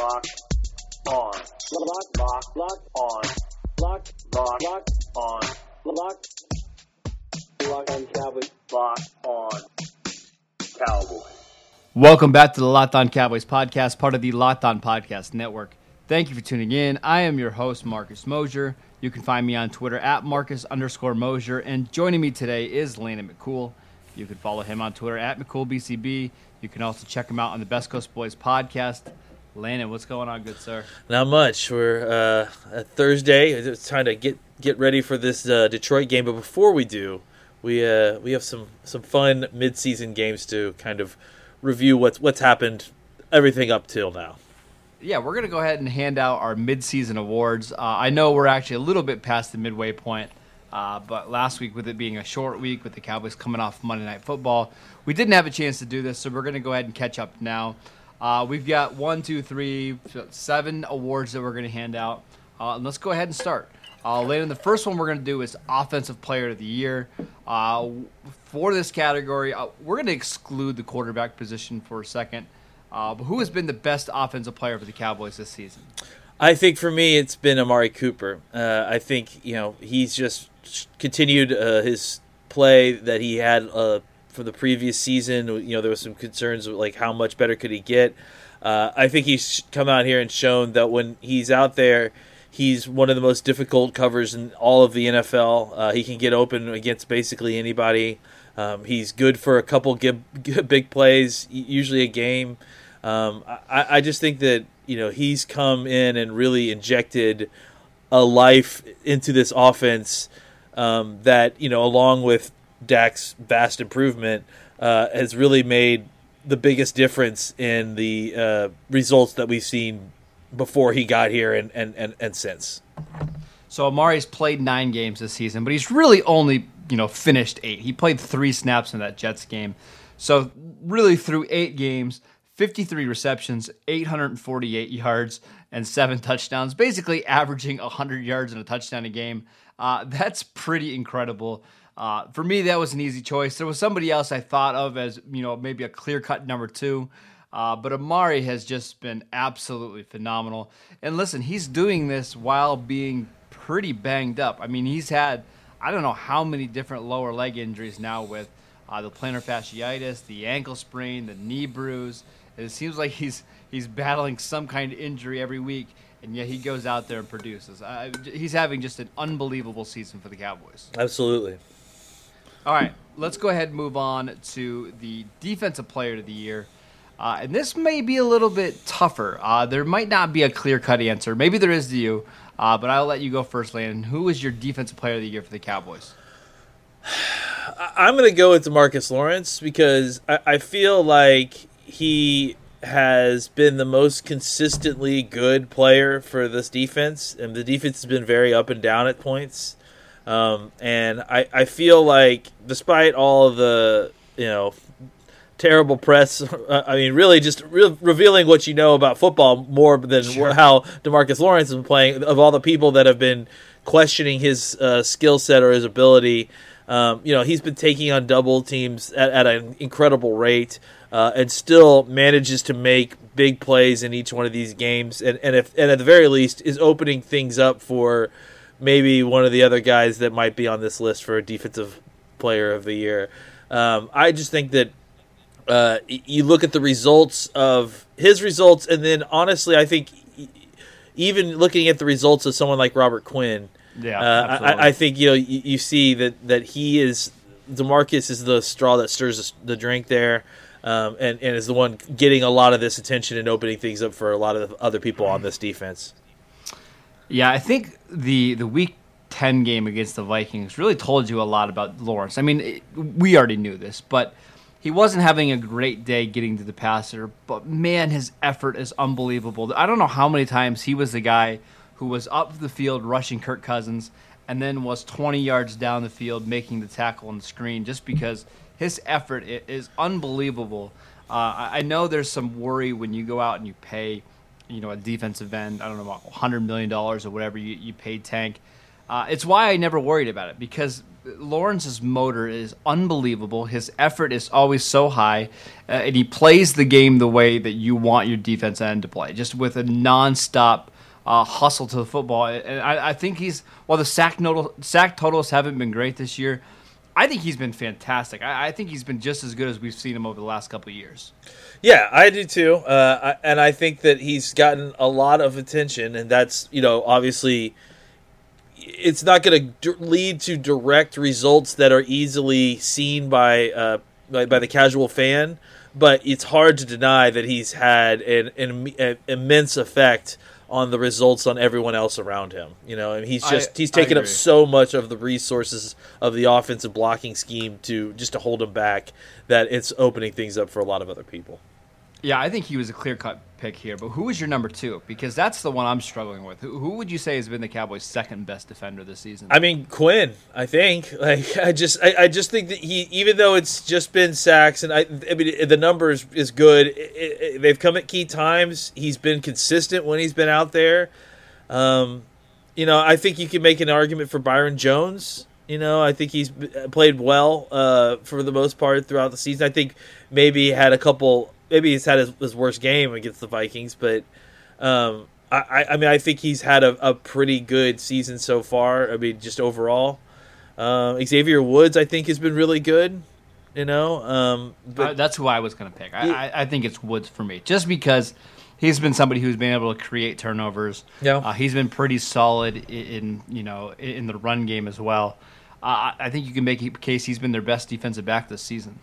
Locked on. Lock, lock, lock on. Lock, lock, lock on. Lock. Lock on Cowboys. Lock on Cowboys. Welcome back to the Locked On Cowboys podcast, part of the Locked On Podcast Network. Thank you for tuning in. I am your host, Marcus Mosher. You can find me on Twitter at Marcus underscore Mosher. And joining me today is Landon McCool. You can follow him on Twitter at McCoolBCB. You can also check him out on the Best Coast Boys podcast. Landon, what's going on, good sir? Not much. We're uh, Thursday. It's time to get get ready for this uh, Detroit game. But before we do, we uh, we have some some fun midseason games to kind of review what's what's happened, everything up till now. Yeah, we're going to go ahead and hand out our midseason awards. Uh, I know we're actually a little bit past the midway point, uh, but last week, with it being a short week, with the Cowboys coming off Monday Night Football, we didn't have a chance to do this, so we're going to go ahead and catch up now. Uh, we've got one, two, three, seven awards that we're going to hand out. Uh, let's go ahead and start. Uh, Landon, the first one we're going to do is Offensive Player of the Year. Uh, for this category, uh, we're going to exclude the quarterback position for a second. Uh, but who has been the best offensive player for the Cowboys this season? I think for me, it's been Amari Cooper. Uh, I think you know he's just continued uh, his play that he had for the previous season. You know there was some concerns with like how much better could he get. Uh, I think he's come out here and shown that when he's out there, he's one of the most difficult covers in all of the NFL. Uh, he can get open against basically anybody. Um, he's good for a couple big plays, usually a game. Um, I, I just think that you know he's come in and really injected a life into this offense um, that you know, along with Dak's vast improvement, uh, has really made the biggest difference in the uh, results that we've seen before he got here and, and, and, and since. So Amari's played nine games this season, but he's really only you know finished eight. He played three snaps in that Jets game, so really through eight games, 53 receptions, 848 yards, and seven touchdowns, basically averaging 100 yards and a touchdown a game. Uh, that's pretty incredible. Uh, for me, that was an easy choice. There was somebody else I thought of as you know maybe a clear cut number two, uh, but Amari has just been absolutely phenomenal. And listen, he's doing this while being pretty banged up. I mean, he's had I don't know how many different lower leg injuries now with uh, the plantar fasciitis, the ankle sprain, the knee bruise. It seems like he's he's battling some kind of injury every week, and yet he goes out there and produces. Uh, he's having just an unbelievable season for the Cowboys. Absolutely. All right, let's go ahead and move on to the defensive player of the year. Uh, and this may be a little bit tougher. Uh, there might not be a clear cut answer. Maybe there is to you, uh, but I'll let you go first, Landon. Who is your defensive player of the year for the Cowboys? I'm going to go with Demarcus Lawrence because I, I feel like he has been the most consistently good player for this defense, and the defense has been very up and down at points. Um, and I, I feel like, despite all of the you know terrible press, I mean, really just re- revealing what you know about football more than sure. how Demarcus Lawrence has been playing. Of all the people that have been questioning his uh, skill set or his ability, um, you know, he's been taking on double teams at, at an incredible rate uh, and still manages to make big plays in each one of these games, and and if and at the very least is opening things up for maybe one of the other guys that might be on this list for a defensive player of the year. Um, I just think that uh, you look at the results of his results, and then honestly, I think even looking at the results of someone like Robert Quinn, yeah, uh, I, I, think you know you, you, see that that he is Demarcus is the straw that stirs the drink there um, and, and is the one getting a lot of this attention and opening things up for a lot of other people on this defense. Yeah, I think the the week 10 game against the Vikings really told you a lot about Lawrence. I mean, it, we already knew this, but he wasn't having a great day getting to the passer, but man, his effort is unbelievable. I don't know how many times he was the guy who was up the field rushing Kirk Cousins and then was 20 yards down the field making the tackle on the screen just because his effort is unbelievable. Uh, I know there's some worry when you go out and you pay, you know, a defensive end, I don't know, $100 million or whatever you, you paid Tank. Uh, it's why I never worried about it because Lawrence's motor is unbelievable. His effort is always so high, uh, and he plays the game the way that you want your defense end to play, just with a nonstop uh, hustle to the football. And I, I, think he's while the sack, nodal, sack totals haven't been great this year. I think he's been fantastic. I, I, think he's been just as good as we've seen him over the last couple of years. Yeah, I do too. Uh, I, and I think that he's gotten a lot of attention, and that's you know obviously it's not going to d- lead to direct results that are easily seen by, uh, by, by the casual fan, but it's hard to deny that he's had an, an, an, immense effect on the results on everyone else around him. You know, and he's just I, he's taken up so much of the resources of the offensive blocking scheme to just to hold him back that it's opening things up for a lot of other people. Yeah, I think he was a clear cut pick here. But who was your number two? Because that's the one I'm struggling with. Who, who, would you say has been the Cowboys' second best defender this season? I mean Quinn. I think. Like I just I, I just think that he even though it's just been sacks and I I mean the numbers is good. It, it, they've come at key times. He's been consistent when he's been out there. Um, you know, I think you can make an argument for Byron Jones. You know, I think he's played well uh, for the most part throughout the season. I think maybe had a couple maybe he's had his, his worst game against the Vikings, but um, I, I mean, I think he's had a, a, pretty good season so far. I mean, just overall, um, Xavier Woods, I think, has been really good. You know, um, but uh, that's who I was going to pick. I, I, I, think it's Woods for me, just because he's been somebody who's been able to create turnovers. Yeah, uh, he's been pretty solid in, in, you know in the run game as well. Uh, I think you can make a case he's been their best defensive back this season.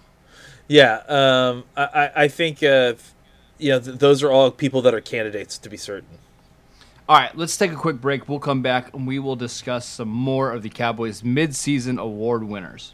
Yeah, um, I, I think uh, you know th- those are all people that are candidates to be certain. All right, let's take a quick break. We'll come back and we will discuss some more of the Cowboys' midseason award winners.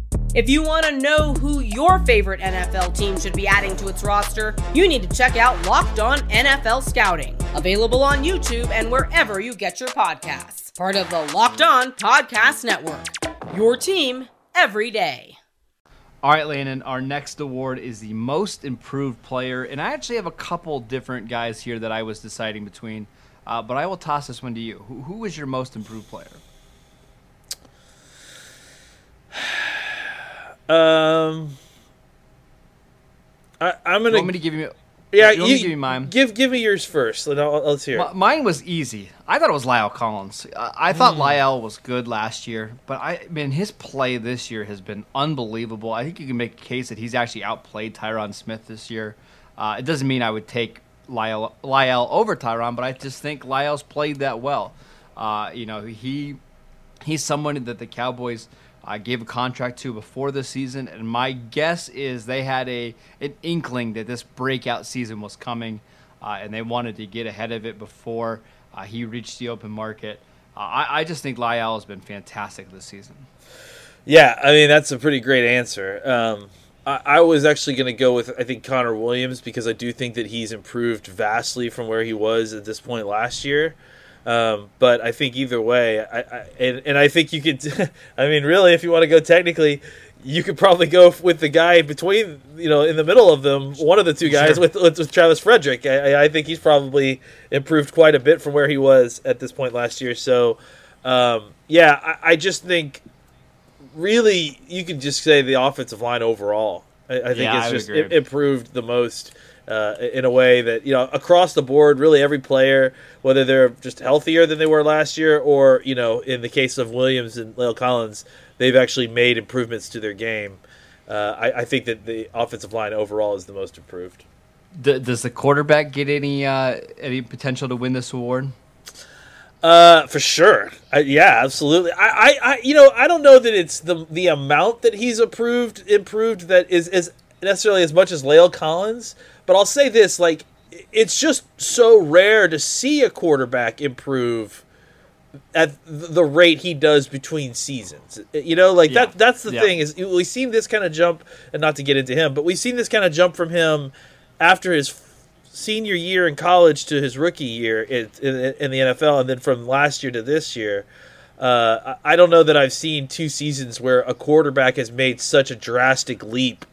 If you want to know who your favorite NFL team should be adding to its roster, you need to check out Locked On NFL Scouting, available on YouTube and wherever you get your podcasts. Part of the Locked On Podcast Network. Your team every day. All right, Landon, our next award is the most improved player. And I actually have a couple different guys here that I was deciding between. Uh, but I will toss this one to you. Who, who is your most improved player? Um, I, am gonna. You want me to give you? Yeah, you, you give me mine. Give give me yours first. Let, us hear. M- mine was easy. I thought it was La'el Collins. I, I thought mm. La'el was good last year, but I mean his play this year has been unbelievable. I think you can make a case that he's actually outplayed Tyron Smith this year. Uh, it doesn't mean I would take La'el, La'el over Tyron, but I just think La'el's played that well. Uh, you know, he he's someone that the Cowboys I gave a contract to before the season, and my guess is they had a an inkling that this breakout season was coming, uh, and they wanted to get ahead of it before uh, he reached the open market. Uh, I, I, just think La'el has been fantastic this season. Yeah, I mean that's a pretty great answer. Um, I, I, was actually going to go with I think Connor Williams because I do think that he's improved vastly from where he was at this point last year. Um, but I think either way, I, I and, and I think you could. I mean, really, if you want to go technically, you could probably go with the guy between you know in the middle of them, one of the two guys sure. with, with, with Travis Frederick. I, I, think he's probably improved quite a bit from where he was at this point last year. So, um, yeah, I, I, just think really you can just say the offensive line overall. I, I think yeah, it's just improved the most uh, in a way that you know across the board, really every player, whether they're just healthier than they were last year, or you know in the case of Williams and La'el Collins, they've actually made improvements to their game. Uh, I, I, think that the offensive line overall is the most improved. does the quarterback get any uh, any potential to win this award? Uh, for sure. I, yeah, absolutely. I, I, I, you know, I don't know that it's the the amount that he's improved improved that is is necessarily as much as La'el Collins, but I'll say this: like, it's just so rare to see a quarterback improve at the rate he does between seasons. You know, like Yeah. that. That's the Yeah. thing is we've seen this kind of jump, and not to get into him, but we've seen this kind of jump from him after his senior year in college to his rookie year in, in, in the NFL, and then from last year to this year. Uh, I don't know that I've seen two seasons where a quarterback has made such a drastic leap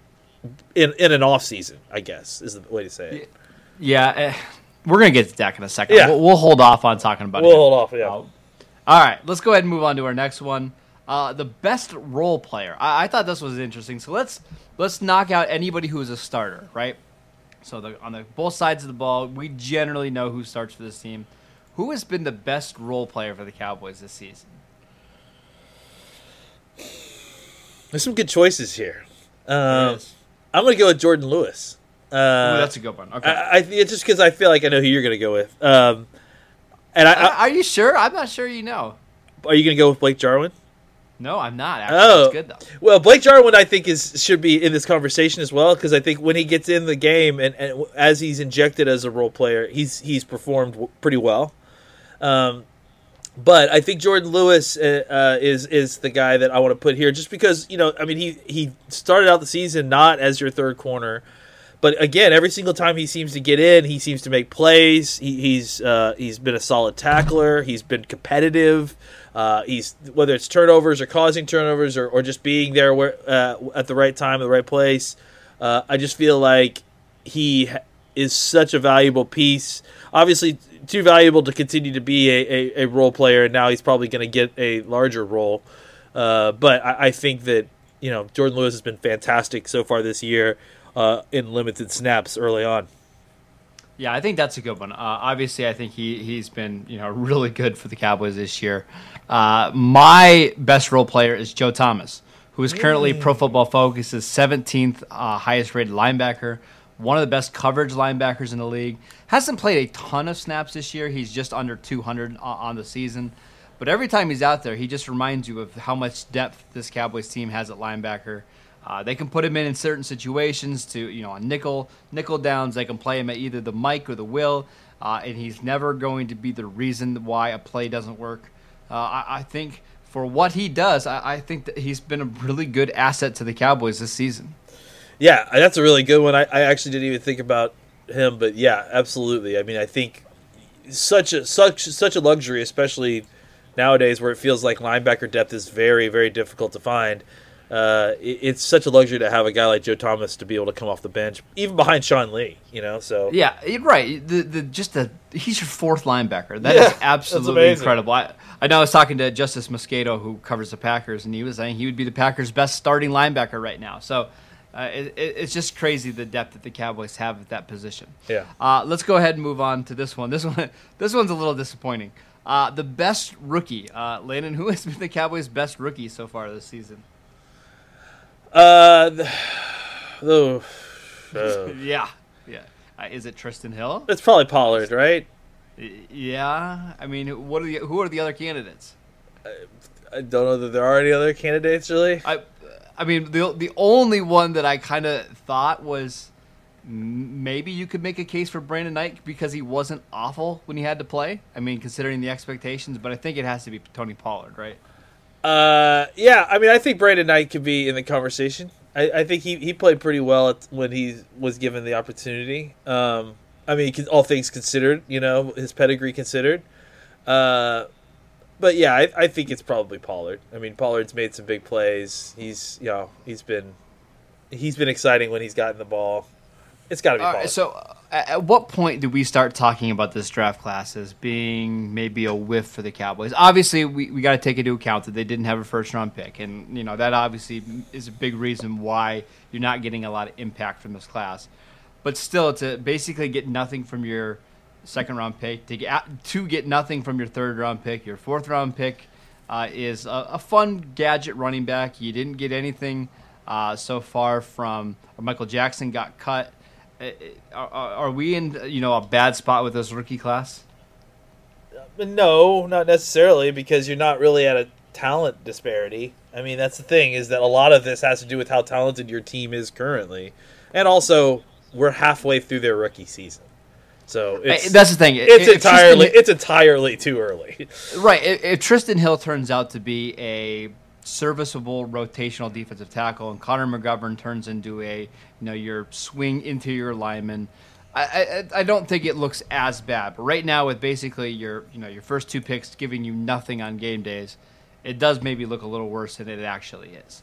in in an off season. I guess is the way to say it. Yeah, eh, we're gonna get to Dak in a second. Yeah. We'll, we'll hold off on talking about it. We'll him. hold off. Yeah. All right, let's go ahead and move on to our next one. Uh, the best role player. I, I thought this was interesting. So let's let's knock out anybody who is a starter, right? So the, on the both sides of the ball, we generally know who starts for this team. Who has been the best role player for the Cowboys this season? There's some good choices here. Um, Yes. I'm going to go with Jourdan Lewis. Uh, Ooh, that's a good one. Okay. I, I it's just because I feel like I know who you're going to go with. Um, and I, I, are you sure? I'm not sure you know. are you going to go with Blake Jarwin? No, I'm not. Actually, Oh, that's good though. Well, Blake Jarwin, I think is should be in this conversation as well because I think when he gets in the game and, and as he's injected as a role player, he's he's performed pretty well. Um, but I think Jourdan Lewis uh, uh, is is the guy that I want to put here, just because you know, I mean, he he started out the season not as your third corner, but again, every single time he seems to get in, he seems to make plays. He, he's uh, he's been a solid tackler. He's been competitive. Uh, he's whether it's turnovers or causing turnovers or, or just being there where, uh, at the right time, at the right place. Uh, I just feel like he is such a valuable piece. Obviously, too valuable to continue to be a, a, a role player, and now he's probably going to get a larger role. Uh, but I, I think that you know Jourdan Lewis has been fantastic so far this year uh, in limited snaps early on. Yeah, I think that's a good one. Uh, obviously, I think he he's been you know really good for the Cowboys this year. Uh, my best role player is Joe Thomas, who is currently Pro Football Focus's 17th uh, highest rated linebacker, one of the best coverage linebackers in the league. Hasn't played a ton of snaps this year. He's just under 200 on the season. But every time he's out there, he just reminds you of how much depth this Cowboys team has at linebacker. Uh, they can put him in in certain situations to you know on nickel nickel downs. They can play him at either the Mike or the Will, uh, and he's never going to be the reason why a play doesn't work. Uh, I, I think for what he does, I, I think that he's been a really good asset to the Cowboys this season. Yeah, that's a really good one. I, I actually didn't even think about him, but yeah, absolutely. I mean, I think such a such such a luxury, especially nowadays where it feels like linebacker depth is very very difficult to find. Uh, it, it's such a luxury to have a guy like Joe Thomas to be able to come off the bench, even behind Sean Lee. You know, so Yeah, right. The the just the he's your fourth linebacker. That is Yeah, that's absolutely incredible. I, I know I was talking to Justis Mosqueda, who covers the Packers, and he was saying he would be the Packers' best starting linebacker right now. So uh, it, it, it's just crazy the depth that the Cowboys have at that position. Yeah. Uh, let's go ahead and move on to this one. This one this one's a little disappointing. Uh, the best rookie, uh, Landon. Who has been the Cowboys' best rookie so far this season? uh, the, the, uh, Yeah, yeah. Is it Trysten Hill? it's probably Pollard, right? Yeah. I mean, what are the who are the other candidates? I don't know that there are any other candidates really. I, I mean, the the only one that I kind of thought was maybe you could make a case for Brandon Knight because he wasn't awful when he had to play. I mean, considering the expectations, but I think it has to be Tony Pollard, right? Uh, yeah, I mean, I think Brandon Knight could be in the conversation. I, I think he, he played pretty well at, when he was given the opportunity. Um, I mean, all things considered, you know, his pedigree considered. Uh, but yeah, I, I think it's probably Pollard. I mean, Pollard's made some big plays. He's you know he's been he's been exciting when he's gotten the ball. It's got to be All Pollard. right, so, uh, at what point do we start talking about this draft class as being maybe a whiff for the Cowboys? Obviously, we, we got to take into account that they didn't have a first round pick, and you know that obviously is a big reason why you're not getting a lot of impact from this class. But still, to basically get nothing from your second round pick, to get to get nothing from your third round pick, your fourth round pick uh, is a, a fun gadget running back. You didn't get anything uh, so far from or Michael Jackson got cut. Uh, Are, are are we in you know a bad spot with this rookie class? no, not necessarily, because you're not really at a talent disparity. I mean, that's the thing is that a lot of this has to do with how talented your team is currently, and also we're halfway through their rookie season, so it's, That's the thing. it's If entirely Trysten- it's entirely too early. Right. If, if Trysten Hill turns out to be a serviceable rotational defensive tackle, and Connor McGovern turns into a you know your swing interior lineman, I, I I don't think it looks as bad. But right now, with basically your you know your first two picks giving you nothing on game days, it does maybe look a little worse than it actually is.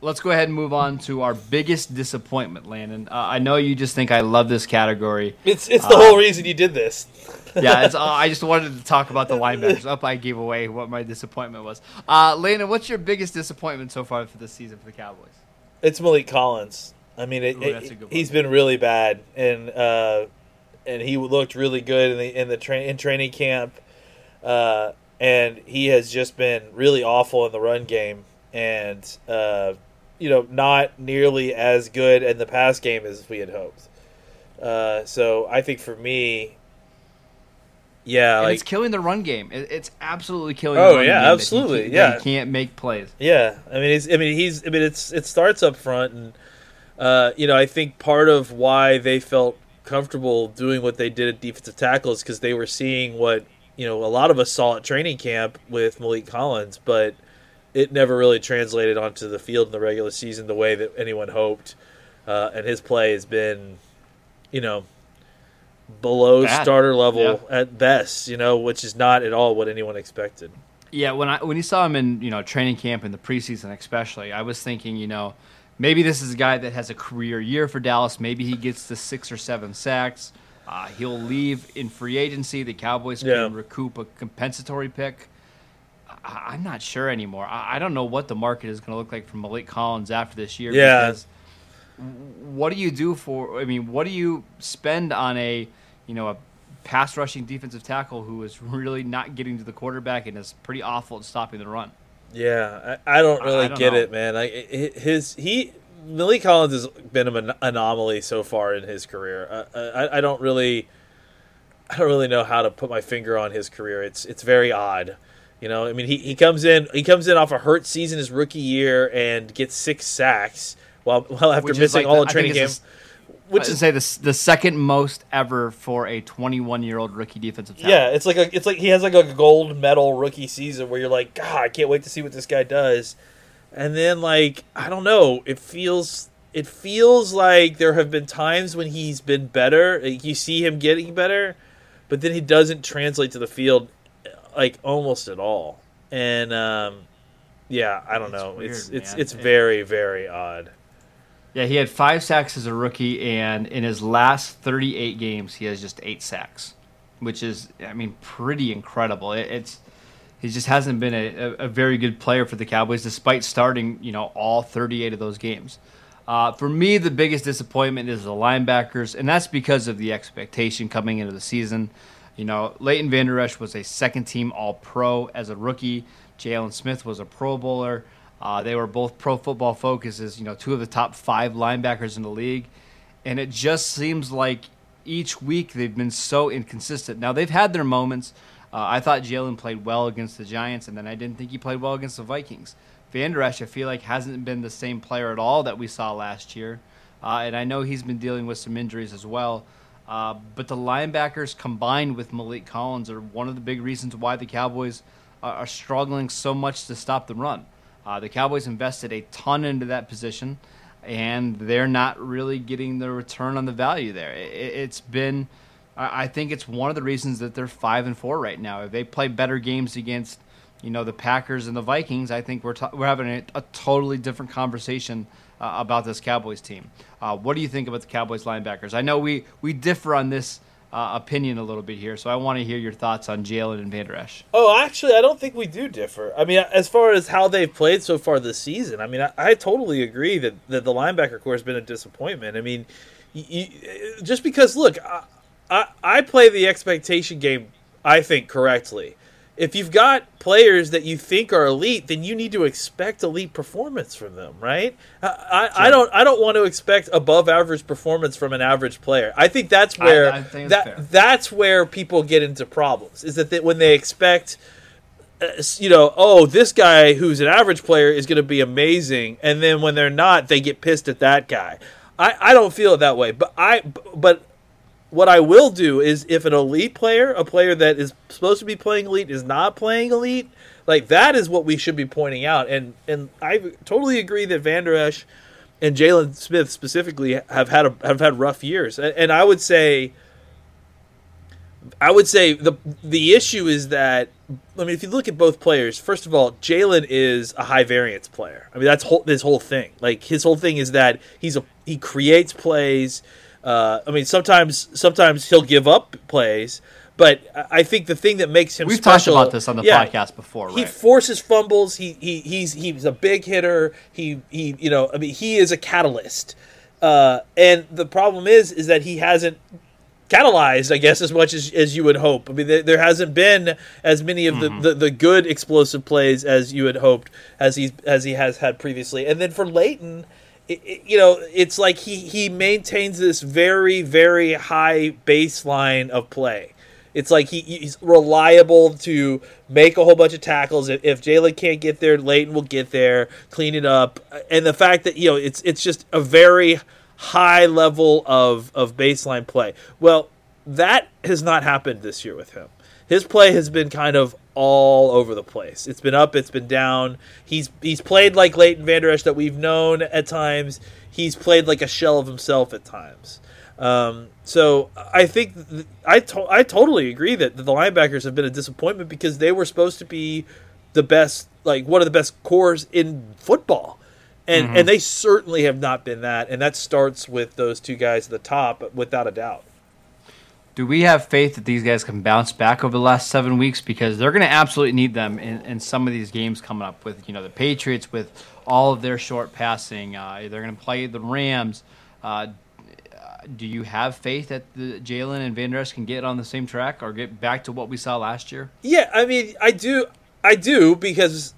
let's go ahead and move on to our biggest disappointment, Landon. Uh, I know you just think I love this category. It's it's the whole reason you did this. yeah, it's, uh, I just wanted to talk about the linebackers. Up, I gave away what my disappointment was. Uh, Lena, what's your biggest disappointment so far for this season for the Cowboys? It's Maliek Collins. I mean, it, Ooh, it- that's a good one. he's been really bad, and uh, and he looked really good in the in the tra- in training camp, uh, and he has just been really awful in the run game, and uh, you know, not nearly as good in the pass game as we had hoped. Uh, so I think for me, yeah, And like it's killing the run game. It's absolutely killing. Oh, the run yeah, game that he absolutely, yeah. he can't make plays. Yeah, I mean, he's, I mean, he's, I mean, it's it starts up front, and uh, you know, I think part of why they felt comfortable doing what they did at defensive tackle is because they were seeing what you know a lot of us saw at training camp with Maliek Collins, but it never really translated onto the field in the regular season the way that anyone hoped, uh, and his play has been, you know. Below Bad. starter level Yeah. at best, you know, which is not at all what anyone expected. Yeah, when I when you saw him in you know training camp in the preseason, especially, I was thinking, you know, maybe this is a guy that has a career year for Dallas. Maybe he gets the six or seven sacks. Uh, he'll leave in free agency. The Cowboys Yeah. can recoup a compensatory pick. I, I'm not sure anymore. I, I don't know what the market is going to look like for Maliek Collins after this year. Yeah. Because what do you do for? I mean, what do you spend on a you know a pass rushing defensive tackle who is really not getting to the quarterback and is pretty awful at stopping the run? Yeah, I, I don't really I don't get know. it, man. Like his he Maliek Collins has been an anomaly so far in his career. I, I, I don't really, I don't really know how to put my finger on his career. It's it's very odd. You know, I mean, he, he comes in he comes in off a hurt season his rookie year and gets six sacks while well after Which missing like all the- training it's game. the s- Which is say the the second most ever for a 21 year old rookie defensive tackle. Yeah, it's like a, it's like he has like a gold medal rookie season where you're like, God, I can't wait to see what this guy does. And then like I don't know, it feels it feels like there have been times when he's been better. Like, you see him getting better, but then he doesn't translate to the field like almost at all. And um, yeah, I don't It's know. weird, it's it's man. it's It- very very odd. Yeah, he had five sacks as a rookie, and in his last 38 games, he has just eight sacks, which is, I mean, pretty incredible. It, it's he just hasn't been a, a, a very good player for the Cowboys, despite starting, you know, all 38 of those games. Uh, for me, the biggest disappointment is the linebackers, and that's because of the expectation coming into the season. You know, Leighton Vander Esch was a second-team All-Pro as a rookie. Jaylon Smith was a Pro Bowler. Uh, they were both Pro Football Focuses, you know, two of the top five linebackers in the league, and it just seems like each week they've been so inconsistent. Now they've had their moments. Uh, I thought Jaylon played well against the Giants, and then I didn't think he played well against the Vikings. Vander Esch, I feel like, hasn't been the same player at all that we saw last year, uh, and I know he's been dealing with some injuries as well. Uh, but the linebackers combined with Maliek Collins are one of the big reasons why the Cowboys are, are struggling so much to stop the run. Uh, the Cowboys invested a ton into that position, and they're not really getting the return on the value there. It, it's been, I I think, it's one of the reasons that they're five and four right now. If they play better games against, you know the Packers and the Vikings, I think we're t- we're having a, a totally different conversation uh, about this Cowboys team. Uh, what do you think about the Cowboys linebackers? I know we we differ on this uh, opinion a little bit here, so I want to hear your thoughts on Jaylon and Vander Esch. Oh, actually, I don't think we do differ. I mean, as far as how they've played so far this season, I mean, I, I totally agree that, that the linebacker core has been a disappointment. I mean, you, just because, look, I, I, I play the expectation game, I think, correctly if you've got players that you think are elite, then you need to expect elite performance from them, right? I, I, sure. I don't I don't want to expect above average performance from an average player. I think that's where I, think that fair. that's where people get into problems. Is that they, when they expect. Uh, you know, oh, this guy who's an average player is going to be amazing, and then when they're not, they get pissed at that guy. I, I don't feel it that way, but I but what I will do is if an elite player, a player that is supposed to be playing elite, is not playing elite, like that is what we should be pointing out. And and I totally agree that Vander Esch and Jaylon Smith specifically have had a, have had rough years. And, and I would say, I would say the the issue is that I mean, if you look at both players, first of all, Jaylon is a high variance player. I mean, that's whole, his whole thing. Like his whole thing is that he's a he creates plays uh, I mean, sometimes sometimes he'll give up plays, but I think the thing that makes him we've special, talked about this on the yeah, podcast before. Right? He forces fumbles. He, he he's he's a big hitter. He he you know I mean he is a catalyst. Uh, and the problem is is that he hasn't catalyzed, I guess, as much as, as you would hope. I mean, there, there hasn't been as many of Mm-hmm. the, the, the good explosive plays as you had hoped as he as he has had previously. And then for Leighton, you know, it's like he he maintains this very very high baseline of play. It's like he, he's reliable to make a whole bunch of tackles. If, if Jaylon can't get there, Leighton will get there, clean it up, and the fact that you know it's it's just a very high level of of baseline play. Well, that has not happened this year with him. His play has been kind of all over the place. It's been up, it's been down. He's he's played like Leighton Vander Esch that we've known at times. He's played like a shell of himself at times. Um, so I think th- I to- I totally agree that the linebackers have been a disappointment because they were supposed to be the best, like one of the best cores in football, and and they certainly have not been that. And that starts with those two guys at the top, without a doubt. Do we have faith that these guys can bounce back over the last seven weeks? Because they're going to absolutely need them in, in some of these games coming up with you know the Patriots with all of their short passing. Uh, they're going to play the Rams. Uh, do you have faith that the Jaylon and Van Der can get on the same track or get back to what we saw last year? Yeah, I mean, I do, I do because,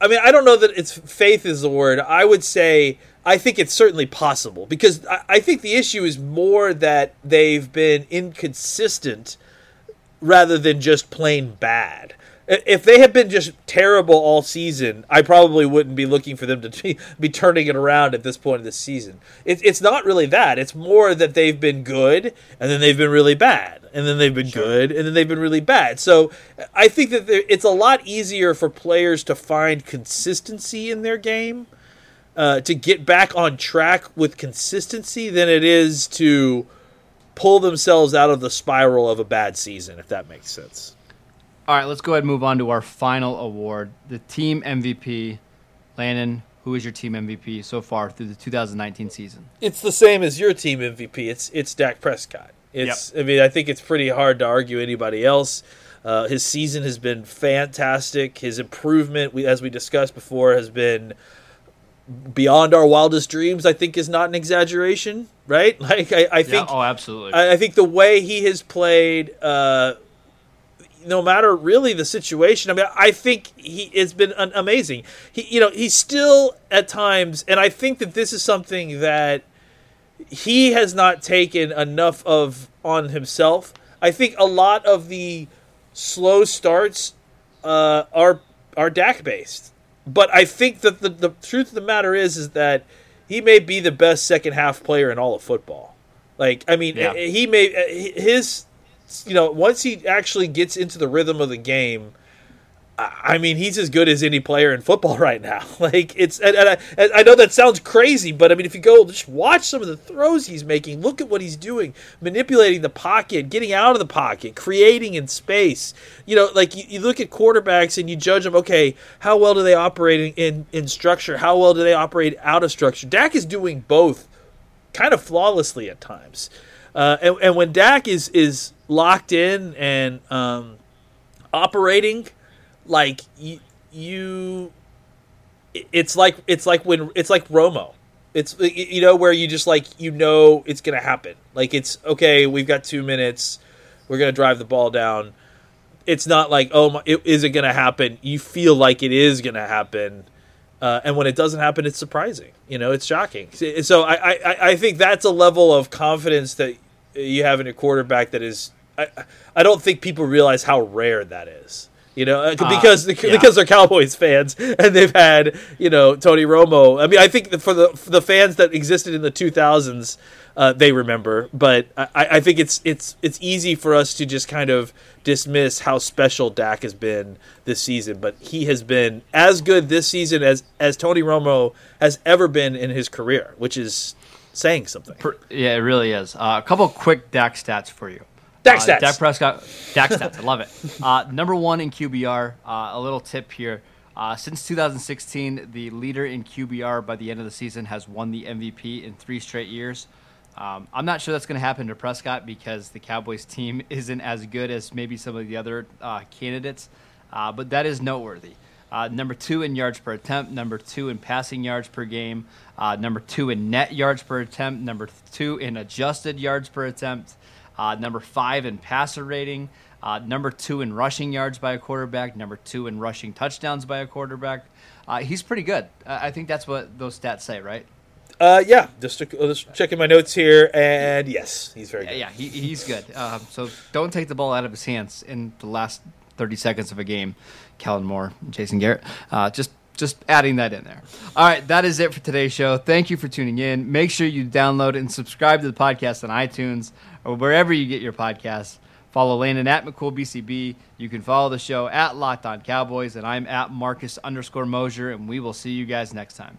I mean, I don't know that it's faith is the word. I would say I think it's certainly possible because I, I think the issue is more that they've been inconsistent rather than just plain bad. If they had been just terrible all season, I probably wouldn't be looking for them to be, be turning it around at this point of the season. It, it's not really that. It's more that they've been good and then they've been really bad, and then they've been good and then they've been really bad. So I think that it's a lot easier for players to find consistency in their game, uh, to get back on track with consistency than it is to pull themselves out of the spiral of a bad season, if that makes sense. All right, let's go ahead and move on to our final award, the team MVP. Landon, who is your team MVP so far through the 2019 season? It's the same as your team MVP. It's it's Dak Prescott. It's I mean I think it's pretty hard to argue anybody else. Uh, his season has been fantastic. His improvement, we, as we discussed before, has been beyond our wildest dreams. I think is not an exaggeration, right? Like I, I think oh, absolutely. I, I think the way he has played, uh, no matter really the situation, I mean, I think he has been an amazing. He, you know, he's still at times, and I think that this is something that he has not taken enough of on himself. I think a lot of the slow starts uh, are are Dak based, but I think that the, the truth of the matter is is that he may be the best second half player in all of football. Like, I mean, Yeah. he may his, you know, once he actually gets into the rhythm of the game, I mean, he's as good as any player in football right now. Like it's, and, and I, I know that sounds crazy, but I mean, if you go just watch some of the throws he's making, look at what he's doing, manipulating the pocket, getting out of the pocket, creating in space. You know, like you, you look at quarterbacks and you judge them. Okay, how well do they operate in, in in structure? How well do they operate out of structure? Dak is doing both, kind of flawlessly at times. Uh, and, and when Dak is is locked in and um, operating like you, you it's like it's like when it's like Romo. It's you know where you just like you know it's to happen. Like it's okay, we've got 2 minutes. We're to drive the ball down. It's not like oh my, it is it to happen. You feel like it is to happen. Uh, and when it doesn't happen, it's surprising. You know, it's shocking. So I, I, I think that's a level of confidence that you have in a quarterback that is. I, I don't think people realize how rare that is you know, uh, because uh, yeah. because they're Cowboys fans and they've had you know Tony Romo. I mean, I think for the for the fans that existed in the 2000s, uh, they remember. But I, I think it's it's it's easy for us to just kind of dismiss how special Dak has been this season. But he has been as good this season as as Tony Romo has ever been in his career, which is saying something. Yeah, it really is. Uh, a couple quick Dak stats for you. Dak uh, stats. Dak Prescott. Dak stats. I love it. Uh, number one in QBR. Uh, a little tip here. Uh, since 2016, the leader in QBR by the end of the season has won the MVP in three straight years. Um, I'm not sure that's going to happen to Prescott because the Cowboys team isn't as good as maybe some of the other uh, candidates, uh, but that is noteworthy. number two in yards per attempt, number two in passing yards per game, number two in net yards per attempt, number two in adjusted yards per attempt, uh, number five in passer rating, uh, number two in rushing yards by a quarterback, number two in rushing touchdowns by a quarterback. Uh, he's pretty good. I think that's what those stats say, right? Uh, yeah, just, just checking my notes here, and yes, he's very good. Yeah, he, he's good. Um, so don't take the ball out of his hands in the last 30 seconds of a game. Kellen Moore, Jason Garrett, uh, just just adding that in there. All right, that is it for today's show. Thank you for tuning in. Make sure you download and subscribe to the podcast on iTunes or wherever you get your podcasts. Follow Landon at McCoolBCB. You can follow the show at Locked On Cowboys, and I'm at Marcus underscore Mosher, and we will see you guys next time.